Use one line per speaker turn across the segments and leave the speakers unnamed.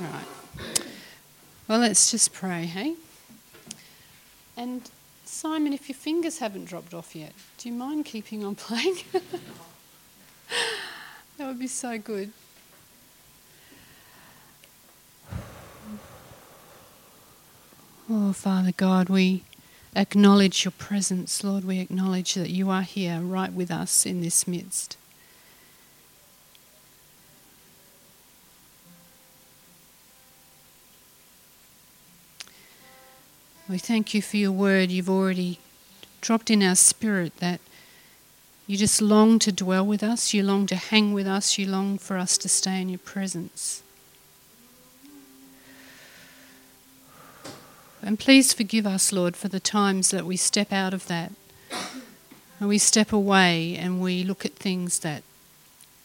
Right. Well, let's just pray, hey? And Simon, if your fingers haven't dropped off yet, do you mind keeping on playing? that would be so good. Oh, Father God, we acknowledge your presence, Lord. We acknowledge that you are here right with us in this midst. We thank you for your word. You've already dropped in our spirit that you just long to dwell with us, you long to hang with us, you long for us to stay in your presence. And please forgive us, Lord, for the times that we step out of that and we step away and we look at things that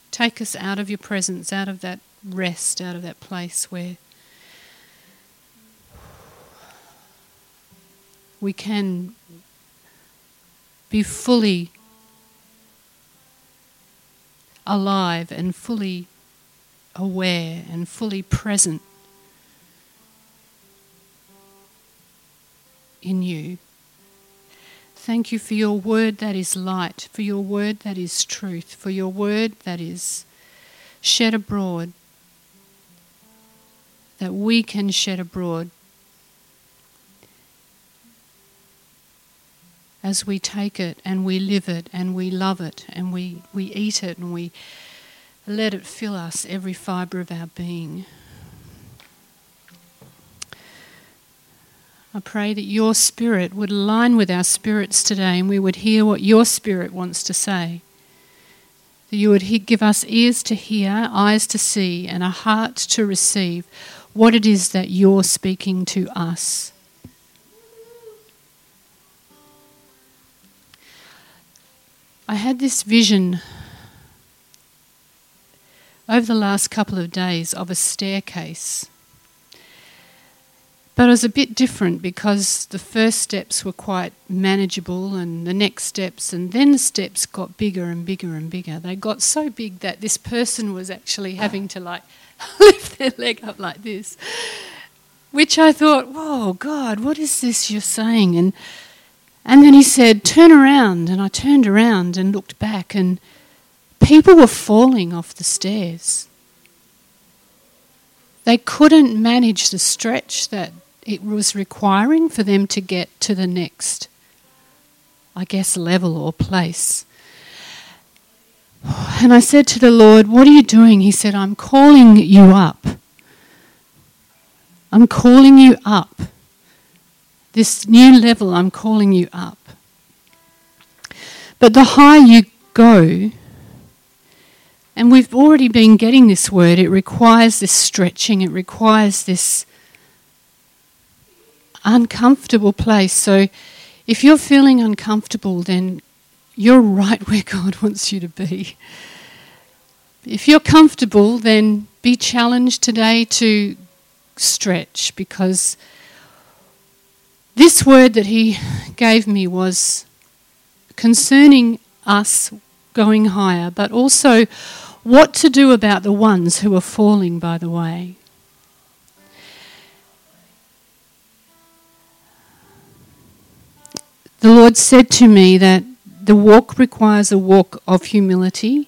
take us out of your presence, out of that rest, out of that place where we can be fully alive and fully aware and fully present in you. Thank you for your word that is light, for your word that is truth, for your word that is shed abroad, that we can shed abroad as we take it and we live it and we love it and we, we eat it and we let it fill us, every fibre of our being. I pray that your spirit would align with our spirits today and we would hear what your spirit wants to say. That you would give us ears to hear, eyes to see, and a heart to receive what it is that you're speaking to us. I had this vision over the last couple of days of a staircase. But it was a bit different because the first steps were quite manageable, and the next steps, and then the steps got bigger and bigger and bigger. They got so big that this person was actually having to like lift their leg up like this, which I thought, whoa, God, what is this you're saying? And and then he said, Turn around. And I turned around and looked back, and people were falling off the stairs. They couldn't manage the stretch that it was requiring for them to get to the next, I guess, level or place. And I said to the Lord, What are you doing? He said, I'm calling you up. I'm calling you up this new level, I'm calling you up. But the higher you go, and we've already been getting this word, it requires this stretching, it requires this uncomfortable place. So if you're feeling uncomfortable, then you're right where God wants you to be. If you're comfortable, then be challenged today to stretch because this word that he gave me was concerning us going higher, but also what to do about the ones who are falling by the way. The Lord said to me that the walk requires a walk of humility,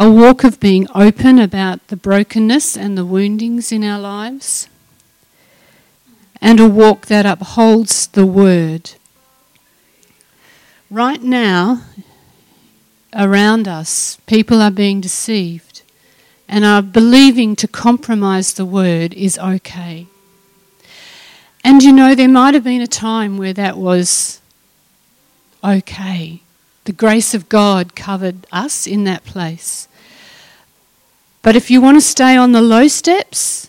a walk of being open about the brokenness and the woundings in our lives and a walk that upholds the word. Right now, around us, people are being deceived and are believing to compromise the word is okay. And you know, there might have been a time where that was okay. The grace of God covered us in that place. But if you want to stay on the low steps,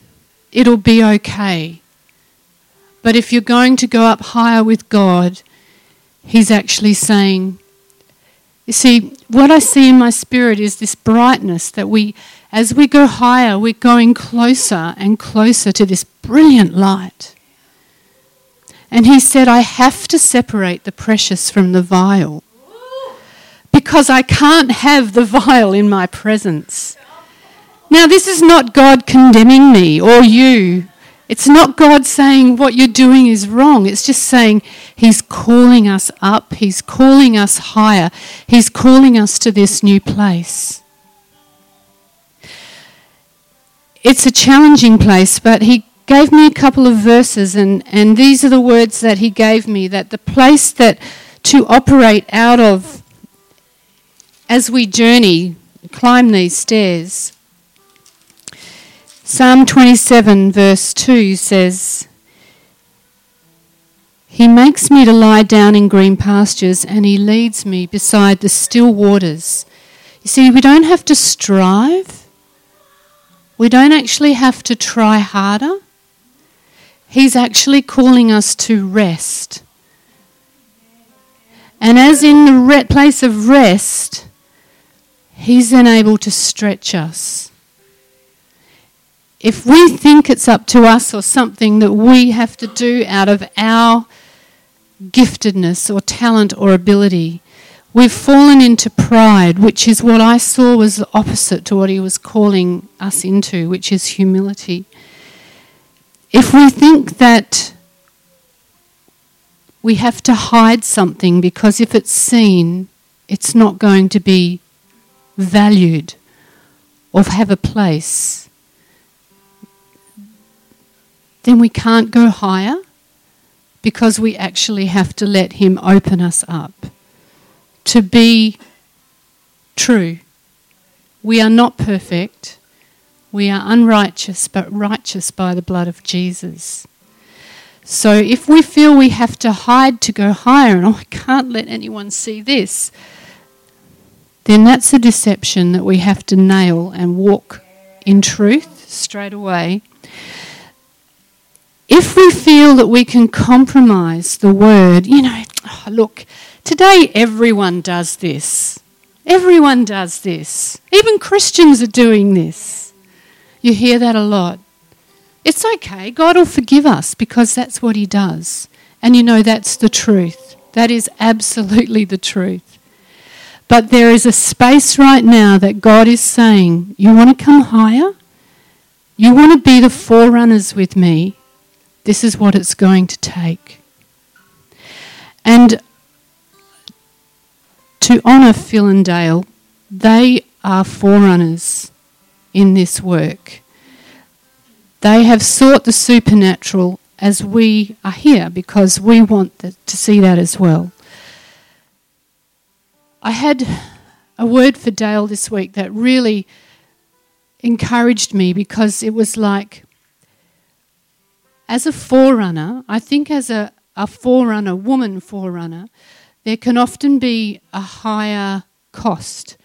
it'll be okay. But if you're going to go up higher with God, He's actually saying, you see, what I see in my spirit is this brightness that we, as we go higher, we're going closer and closer to this brilliant light. And he said, I have to separate the precious from the vile because I can't have the vile in my presence. Now, this is not God condemning me or you. It's not God saying what you're doing is wrong. It's just saying He's calling us up, He's calling us higher, He's calling us to this new place. It's a challenging place, but He gave me a couple of verses, and, and these are the words that He gave me that the place that to operate out of as we journey, climb these stairs Psalm 27, verse 2 says, He makes me to lie down in green pastures and He leads me beside the still waters. You see, we don't have to strive, we don't actually have to try harder. He's actually calling us to rest. And as in the place of rest, He's then able to stretch us if we think it's up to us or something that we have to do out of our giftedness or talent or ability, we've fallen into pride, which is what I saw was the opposite to what he was calling us into, which is humility. If we think that we have to hide something because if it's seen, it's not going to be valued or have a place then we can't go higher because we actually have to let Him open us up to be true. We are not perfect. We are unrighteous, but righteous by the blood of Jesus. So if we feel we have to hide to go higher and oh, I can't let anyone see this, then that's a deception that we have to nail and walk in truth straight away if we feel that we can compromise the word, you know, oh, look, today everyone does this. Everyone does this. Even Christians are doing this. You hear that a lot. It's okay. God will forgive us because that's what He does. And you know, that's the truth. That is absolutely the truth. But there is a space right now that God is saying, You want to come higher? You want to be the forerunners with me? This is what it's going to take. And to honour Phil and Dale, they are forerunners in this work. They have sought the supernatural as we are here because we want to see that as well. I had a word for Dale this week that really encouraged me because it was like as a forerunner, I think as a, a forerunner, woman forerunner, there can often be a higher cost.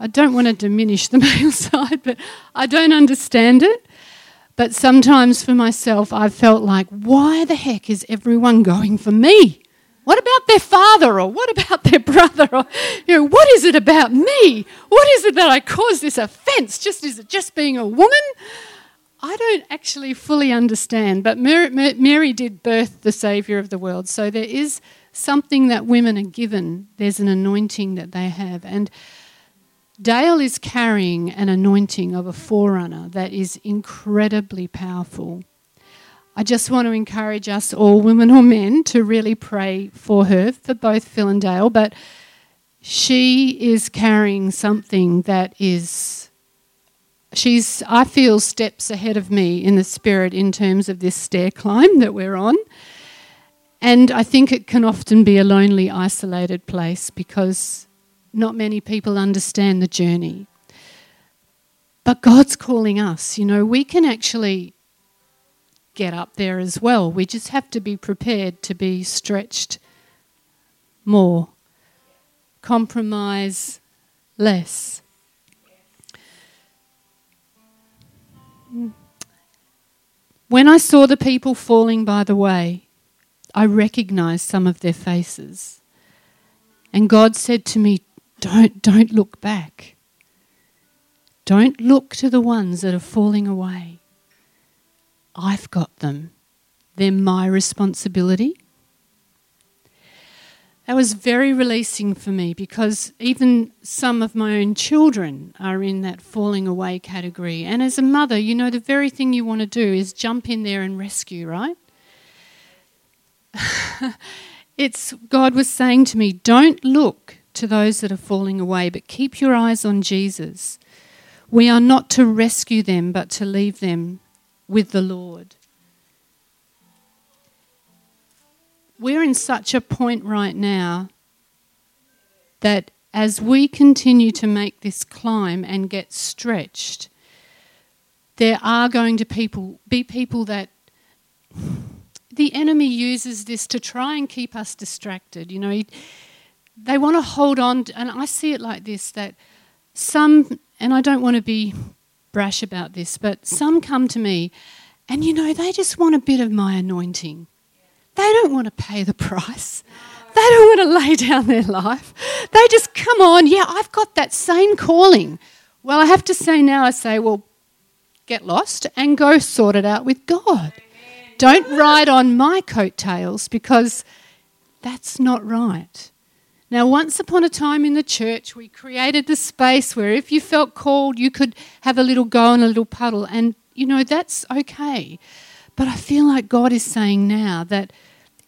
I don't want to diminish the male side, but I don't understand it. But sometimes for myself, I've felt like, why the heck is everyone going for me? What about their father or what about their brother? Or, you know, what is it about me? What is it that I caused this offence? Just is it just being a woman? I don't actually fully understand, but Mary, Mary, did birth the Saviour of the world. So there is something that women are given. There's an anointing that they have. And Dale is carrying an anointing of a forerunner that is incredibly powerful. I just want to encourage us all, women or men, to really pray for her, for both Phil and Dale. But she is carrying something that is she's, I feel, steps ahead of me in the spirit in terms of this stair climb that we're on. And I think it can often be a lonely, isolated place because not many people understand the journey. But God's calling us. You know, we can actually get up there as well. We just have to be prepared to be stretched more, compromise less. When I saw the people falling by the way, I recognized some of their faces. And God said to me, Don't, don't look back. Don't look to the ones that are falling away. I've got them. They're my responsibility. That was very releasing for me because even some of my own children are in that falling away category. And as a mother, you know, the very thing you want to do is jump in there and rescue, right? it's God was saying to me, don't look to those that are falling away, but keep your eyes on Jesus. We are not to rescue them, but to leave them with the Lord. We're in such a point right now that as we continue to make this climb and get stretched, there are going to people be people that the enemy uses this to try and keep us distracted. You know, he, they want to hold on, to, and I see it like this: that some, and I don't want to be brash about this, but some come to me, and you know, they just want a bit of my anointing. They don't want to pay the price. They don't want to lay down their life. They just come on, yeah, I've got that same calling. Well, I have to say now, I say, well, get lost and go sort it out with God. Don't ride on my coattails because that's not right. Now, once upon a time in the church, we created the space where if you felt called, you could have a little go and a little puddle, and you know, that's okay. But I feel like God is saying now that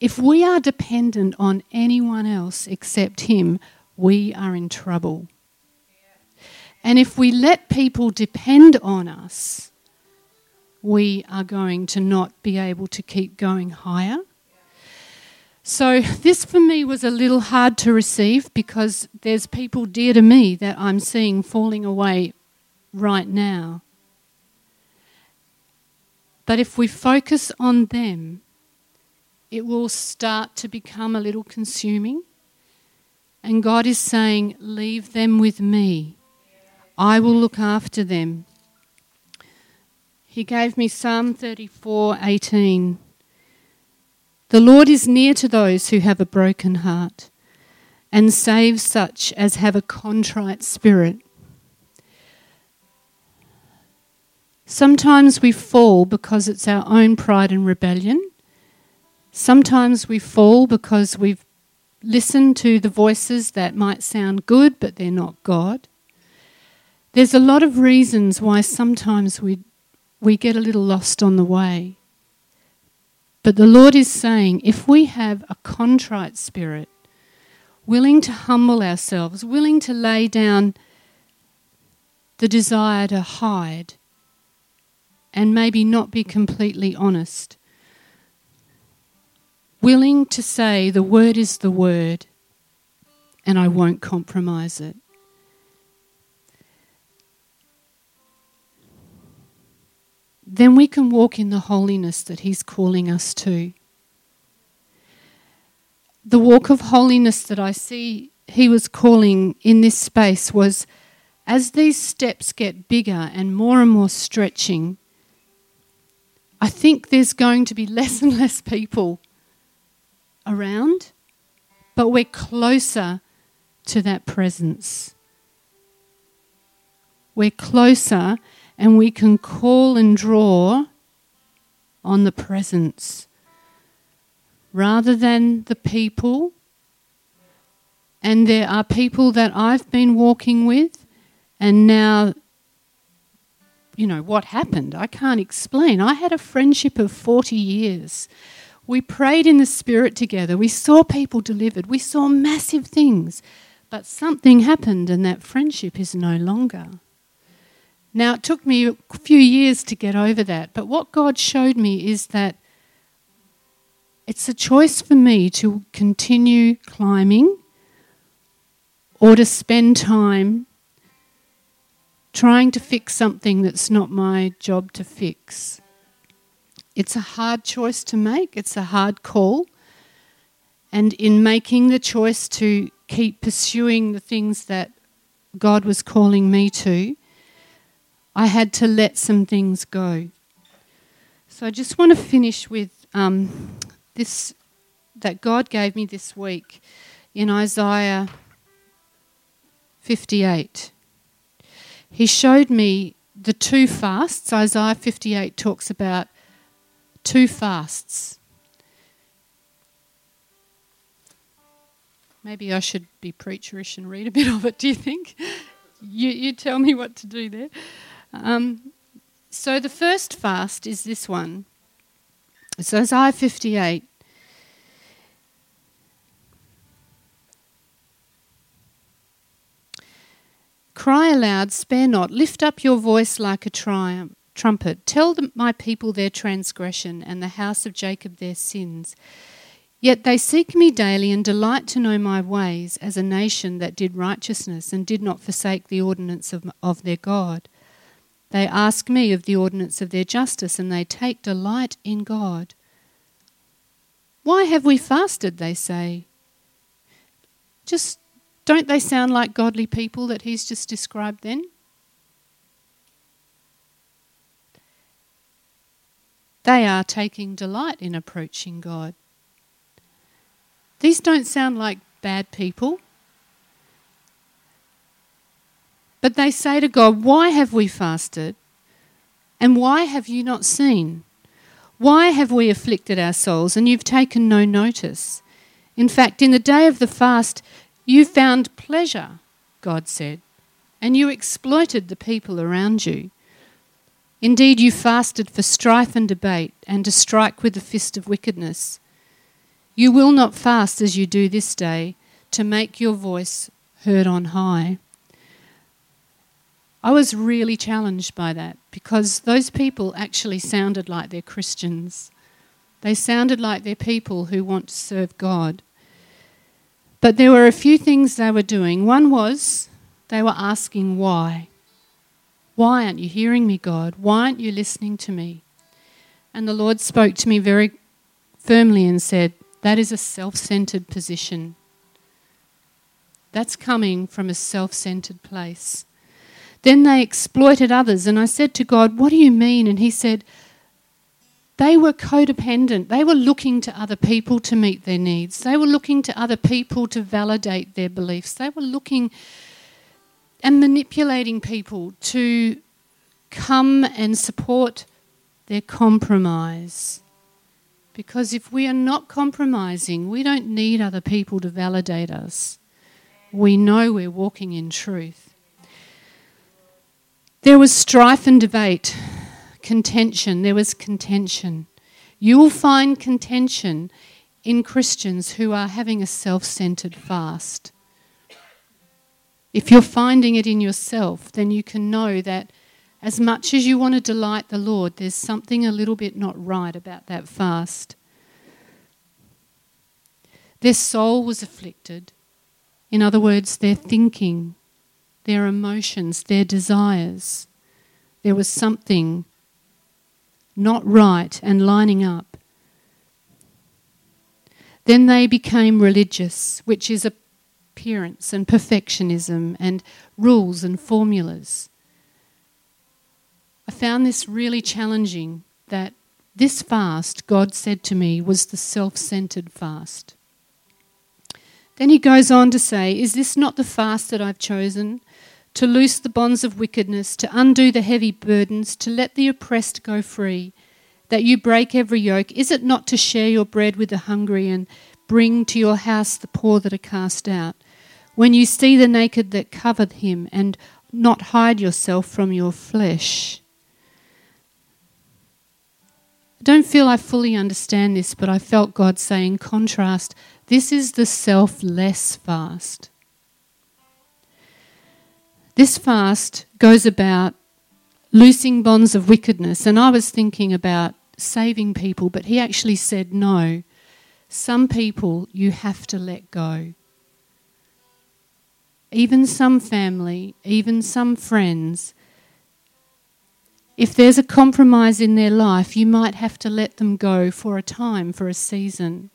if we are dependent on anyone else except Him, we are in trouble. And if we let people depend on us, we are going to not be able to keep going higher. So, this for me was a little hard to receive because there's people dear to me that I'm seeing falling away right now. But if we focus on them, it will start to become a little consuming. And God is saying, Leave them with me. I will look after them. He gave me Psalm 34 18. The Lord is near to those who have a broken heart and saves such as have a contrite spirit. Sometimes we fall because it's our own pride and rebellion. Sometimes we fall because we've listened to the voices that might sound good, but they're not God. There's a lot of reasons why sometimes we, we get a little lost on the way. But the Lord is saying if we have a contrite spirit, willing to humble ourselves, willing to lay down the desire to hide, and maybe not be completely honest, willing to say, the word is the word, and I won't compromise it. Then we can walk in the holiness that He's calling us to. The walk of holiness that I see He was calling in this space was as these steps get bigger and more and more stretching, I think there's going to be less and less people around, but we're closer to that presence. We're closer and we can call and draw on the presence rather than the people. And there are people that I've been walking with, and now, you know, what happened? I can't explain. I had a friendship of 40 years we prayed in the Spirit together. We saw people delivered. We saw massive things. But something happened, and that friendship is no longer. Now, it took me a few years to get over that. But what God showed me is that it's a choice for me to continue climbing or to spend time trying to fix something that's not my job to fix. It's a hard choice to make, it's a hard call. And in making the choice to keep pursuing the things that God was calling me to, I had to let some things go. So I just want to finish with um, this that God gave me this week in Isaiah 58. He showed me the two fasts. Isaiah 58 talks about two fasts. Maybe I should be preacherish and read a bit of it, do you think? you, you tell me what to do there. Um, so the first fast is this one. It's Isaiah 58. Cry aloud, spare not, lift up your voice like a triumph, trumpet. Tell my people their transgression and the house of Jacob their sins. Yet they seek me daily and delight to know my ways as a nation that did righteousness and did not forsake the ordinance of, of their God. They ask me of the ordinance of their justice and they take delight in God. Why have we fasted, they say? Just don't they sound like godly people that he's just described then? They are taking delight in approaching God. These don't sound like bad people. But they say to God, Why have we fasted? And why have you not seen? Why have we afflicted our souls and you've taken no notice? In fact, in the day of the fast, you found pleasure, God said, and you exploited the people around you. Indeed, you fasted for strife and debate and to strike with the fist of wickedness. You will not fast as you do this day to make your voice heard on high. I was really challenged by that because those people actually sounded like they're Christians. They sounded like they're people who want to serve God. But there were a few things they were doing. One was they were asking why. Why aren't you hearing me, God? Why aren't you listening to me? And the Lord spoke to me very firmly and said, that is a self centered position. That's coming from a self centered place. Then they exploited others, and I said to God, What do you mean? And He said, They were codependent. They were looking to other people to meet their needs. They were looking to other people to validate their beliefs. They were looking and manipulating people to come and support their compromise. Because if we are not compromising, we don't need other people to validate us. We know we're walking in truth. There was strife and debate, contention. There was contention. You will find contention in Christians who are having a self centered fast. If you're finding it in yourself, then you can know that as much as you want to delight the Lord, there's something a little bit not right about that fast. Their soul was afflicted. In other words, their thinking, their emotions, their desires. There was something not right and lining up. Then they became religious, which is appearance and perfectionism and rules and formulas. I found this really challenging that this fast, God said to me, was the self centered fast. Then he goes on to say, Is this not the fast that I've chosen? To loose the bonds of wickedness, to undo the heavy burdens, to let the oppressed go free, that you break every yoke? Is it not to share your bread with the hungry and bring to your house the poor that are cast out? When you see the naked that covered him, and not hide yourself from your flesh. I don't feel I fully understand this, but I felt God saying, contrast, this is the selfless fast. This fast goes about loosing bonds of wickedness, and I was thinking about saving people, but he actually said, no, some people you have to let go. Even some family, even some friends, if there's a compromise in their life, you might have to let them go for a time, for a season.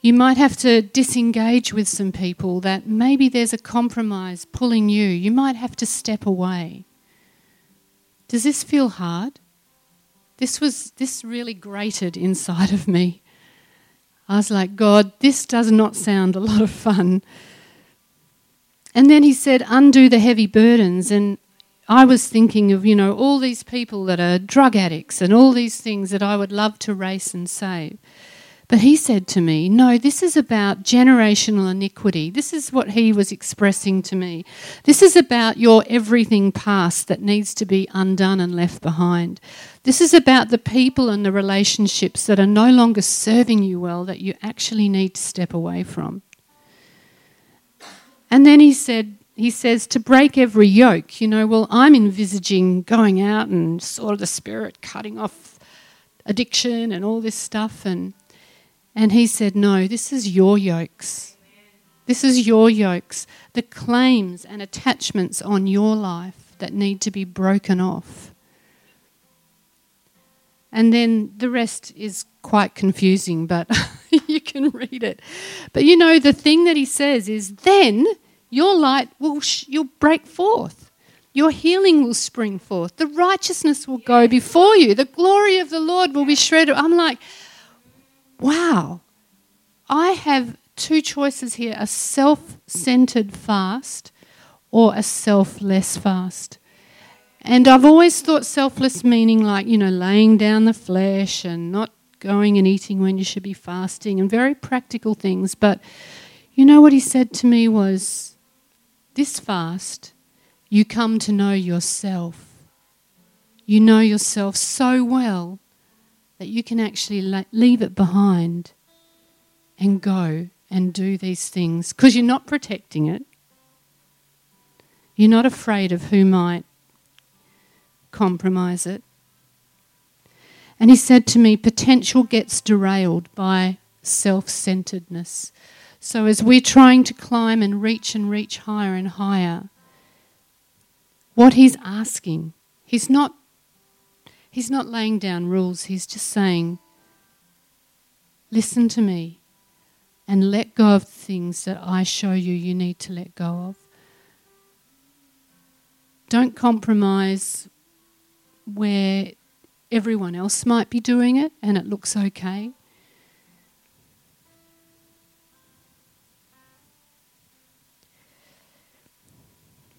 You might have to disengage with some people that maybe there's a compromise pulling you. You might have to step away. Does this feel hard? This was this really grated inside of me. I was like, God, this does not sound a lot of fun. And then he said, undo the heavy burdens. And I was thinking of, you know, all these people that are drug addicts and all these things that I would love to race and save. But he said to me, No, this is about generational iniquity. This is what he was expressing to me. This is about your everything past that needs to be undone and left behind. This is about the people and the relationships that are no longer serving you well that you actually need to step away from. And then he said, he says to break every yoke. You know, well, I'm envisaging going out and sort of the spirit cutting off addiction and all this stuff. And, and he said, no, this is your yokes. This is your yokes, the claims and attachments on your life that need to be broken off. And then the rest is quite confusing, but you can read it. But you know, the thing that he says is then your light will sh- you'll break forth. Your healing will spring forth. The righteousness will go before you. The glory of the Lord will be shredded. I'm like, wow. I have two choices here a self centered fast or a selfless fast. And I've always thought selfless meaning like, you know, laying down the flesh and not going and eating when you should be fasting and very practical things. But you know what he said to me was, this fast, you come to know yourself. You know yourself so well that you can actually leave it behind and go and do these things because you're not protecting it. You're not afraid of who might compromise it. And he said to me, potential gets derailed by self centeredness. So as we're trying to climb and reach and reach higher and higher, what he's asking, he's not he's not laying down rules, he's just saying, listen to me and let go of things that I show you you need to let go of. Don't compromise where everyone else might be doing it and it looks okay.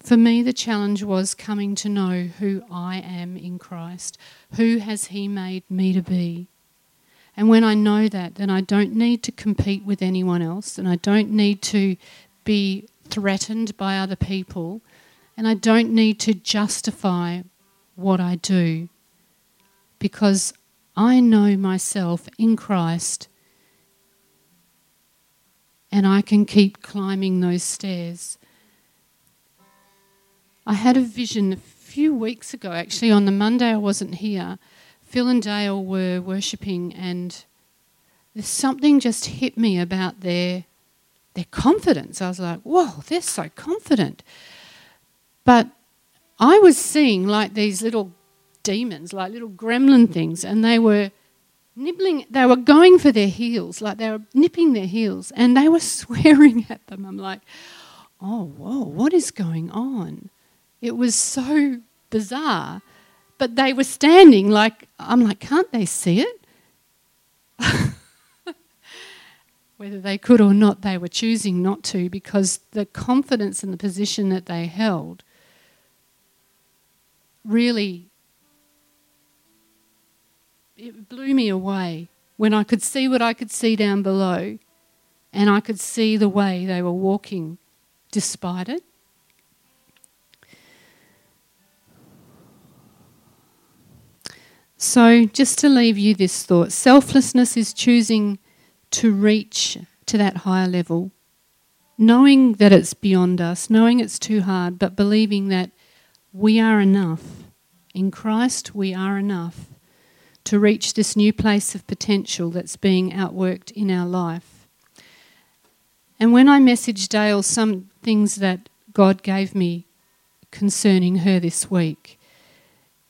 For me, the challenge was coming to know who I am in Christ. Who has He made me to be? And when I know that, then I don't need to compete with anyone else and I don't need to be threatened by other people and I don't need to justify what I do because I know myself in Christ and I can keep climbing those stairs I had a vision a few weeks ago, actually, on the Monday I wasn't here. Phil and Dale were worshipping, and something just hit me about their their confidence. I was like, whoa, they're so confident. But I was seeing like these little demons, like little gremlin things, and they were nibbling, they were going for their heels, like they were nipping their heels, and they were swearing at them. I'm like, oh, whoa, what is going on? It was so bizarre. But they were standing like, I'm like, can't they see it? Whether they could or not, they were choosing not to because the confidence in the position that they held really it blew me away when I could see what I could see down below and I could see the way they were walking despite it. So, just to leave you this thought selflessness is choosing to reach to that higher level, knowing that it's beyond us, knowing it's too hard, but believing that we are enough. In Christ, we are enough to reach this new place of potential that's being outworked in our life. And when I messaged Dale some things that God gave me concerning her this week,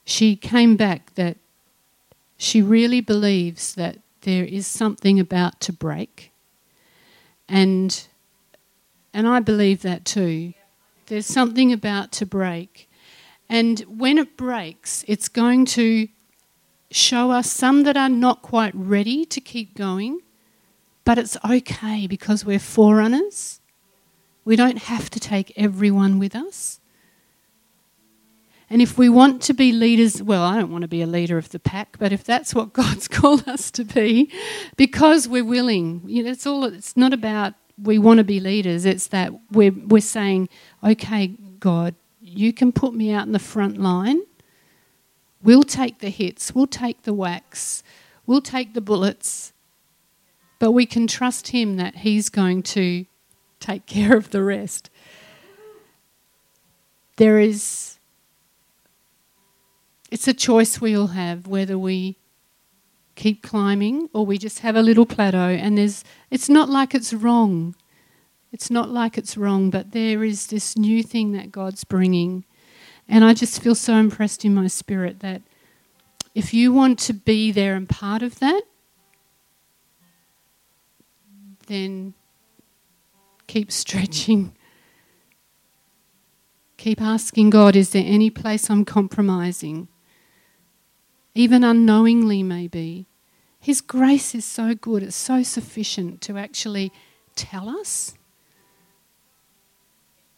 she came back that she really believes that there is something about to break. And and I believe that too. There's something about to break. And when it breaks, it's going to show us some that are not quite ready to keep going, but it's okay because we're forerunners. We don't have to take everyone with us. And if we want to be leaders, well, I don't want to be a leader of the pack, but if that's what God's called us to be, because we're willing, you know, it's all. It's not about we want to be leaders. It's that we're we're saying, okay, God, you can put me out in the front line. We'll take the hits. We'll take the whacks. We'll take the bullets. But we can trust Him that He's going to take care of the rest. There is it's a choice we all have whether we keep climbing or we just have a little plateau and there's it's not like it's wrong. It's not like it's wrong, but there is this new thing that God's bringing. And I just feel so impressed in my spirit that if you want to be there and part of that, then keep stretching. Keep asking God, is there any place I'm compromising? Even unknowingly, maybe. His grace is so good, it's so sufficient to actually tell us.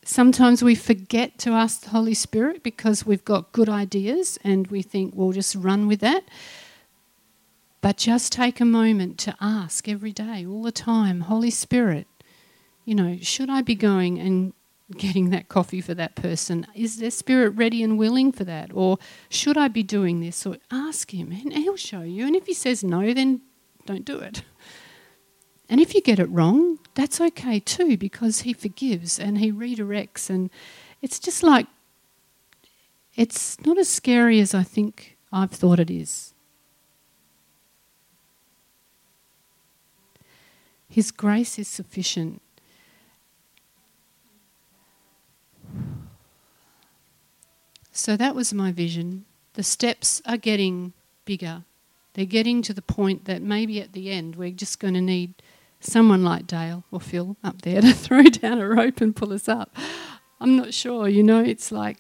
Sometimes we forget to ask the Holy Spirit because we've got good ideas and we think we'll just run with that. But just take a moment to ask every day, all the time, Holy Spirit, you know, should I be going and getting that coffee for that person? Is their spirit ready and willing for that? Or should I be doing this? Or ask him and he'll show you. And if he says no, then don't do it. And if you get it wrong, that's okay too because he forgives and he redirects. And it's just like, it's not as scary as I think I've thought it is. His grace is sufficient So that was my vision. The steps are getting bigger. They're getting to the point that maybe at the end we're just going to need someone like Dale or Phil up there to throw down a rope and pull us up. I'm not sure, you know, it's like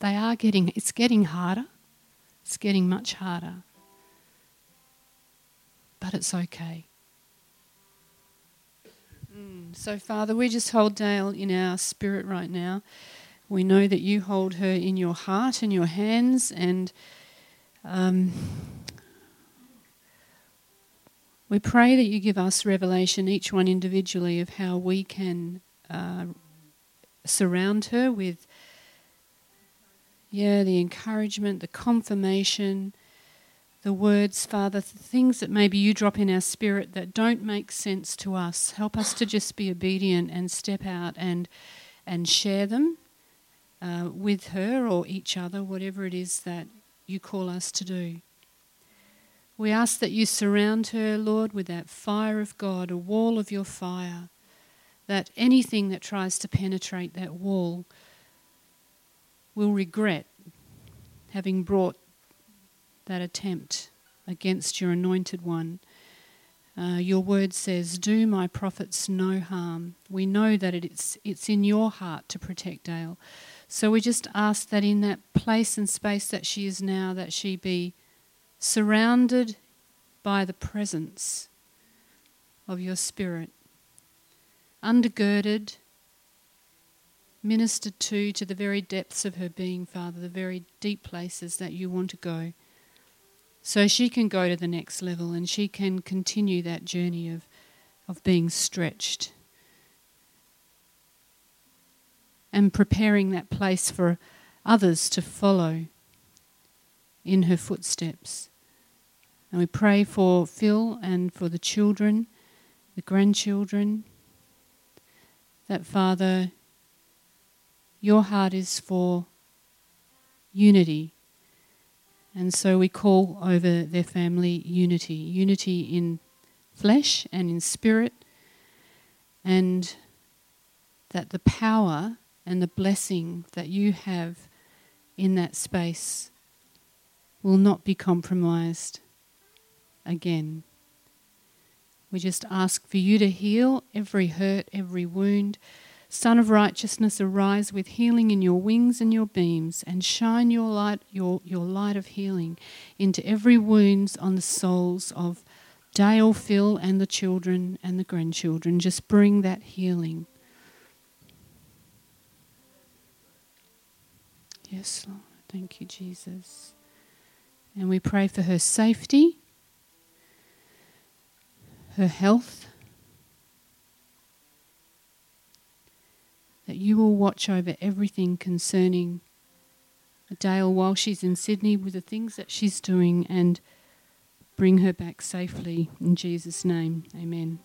they are getting, it's getting harder. It's getting much harder. But it's okay. Mm, so, Father, we just hold Dale in our spirit right now. We know that you hold her in your heart, and your hands, and um, we pray that you give us revelation, each one individually, of how we can uh, surround her with, yeah, the encouragement, the confirmation, the words, Father, the things that maybe you drop in our spirit that don't make sense to us. Help us to just be obedient and step out and and share them uh, with her or each other, whatever it is that you call us to do. We ask that you surround her, Lord, with that fire of God, a wall of your fire, that anything that tries to penetrate that wall will regret having brought that attempt against your anointed one. Uh, your word says, Do my prophets no harm. We know that it's, it's in your heart to protect Dale. So we just ask that in that place and space that she is now, that she be surrounded by the presence of your Spirit, undergirded, ministered to to the very depths of her being, Father, the very deep places that you want to go. So she can go to the next level and she can continue that journey of, of being stretched and preparing that place for others to follow in her footsteps. And we pray for Phil and for the children, the grandchildren, that Father, your heart is for unity. And so we call over their family unity unity in flesh and in spirit, and that the power and the blessing that you have in that space will not be compromised again. We just ask for you to heal every hurt, every wound. Sun of righteousness, arise with healing in your wings and your beams, and shine your light, your, your light of healing into every wounds on the souls of Dale, Phil, and the children and the grandchildren. Just bring that healing. Yes, Lord. Thank you, Jesus. And we pray for her safety, her health, that you will watch over everything concerning Dale while she's in Sydney with the things that she's doing and bring her back safely. In Jesus' name, amen.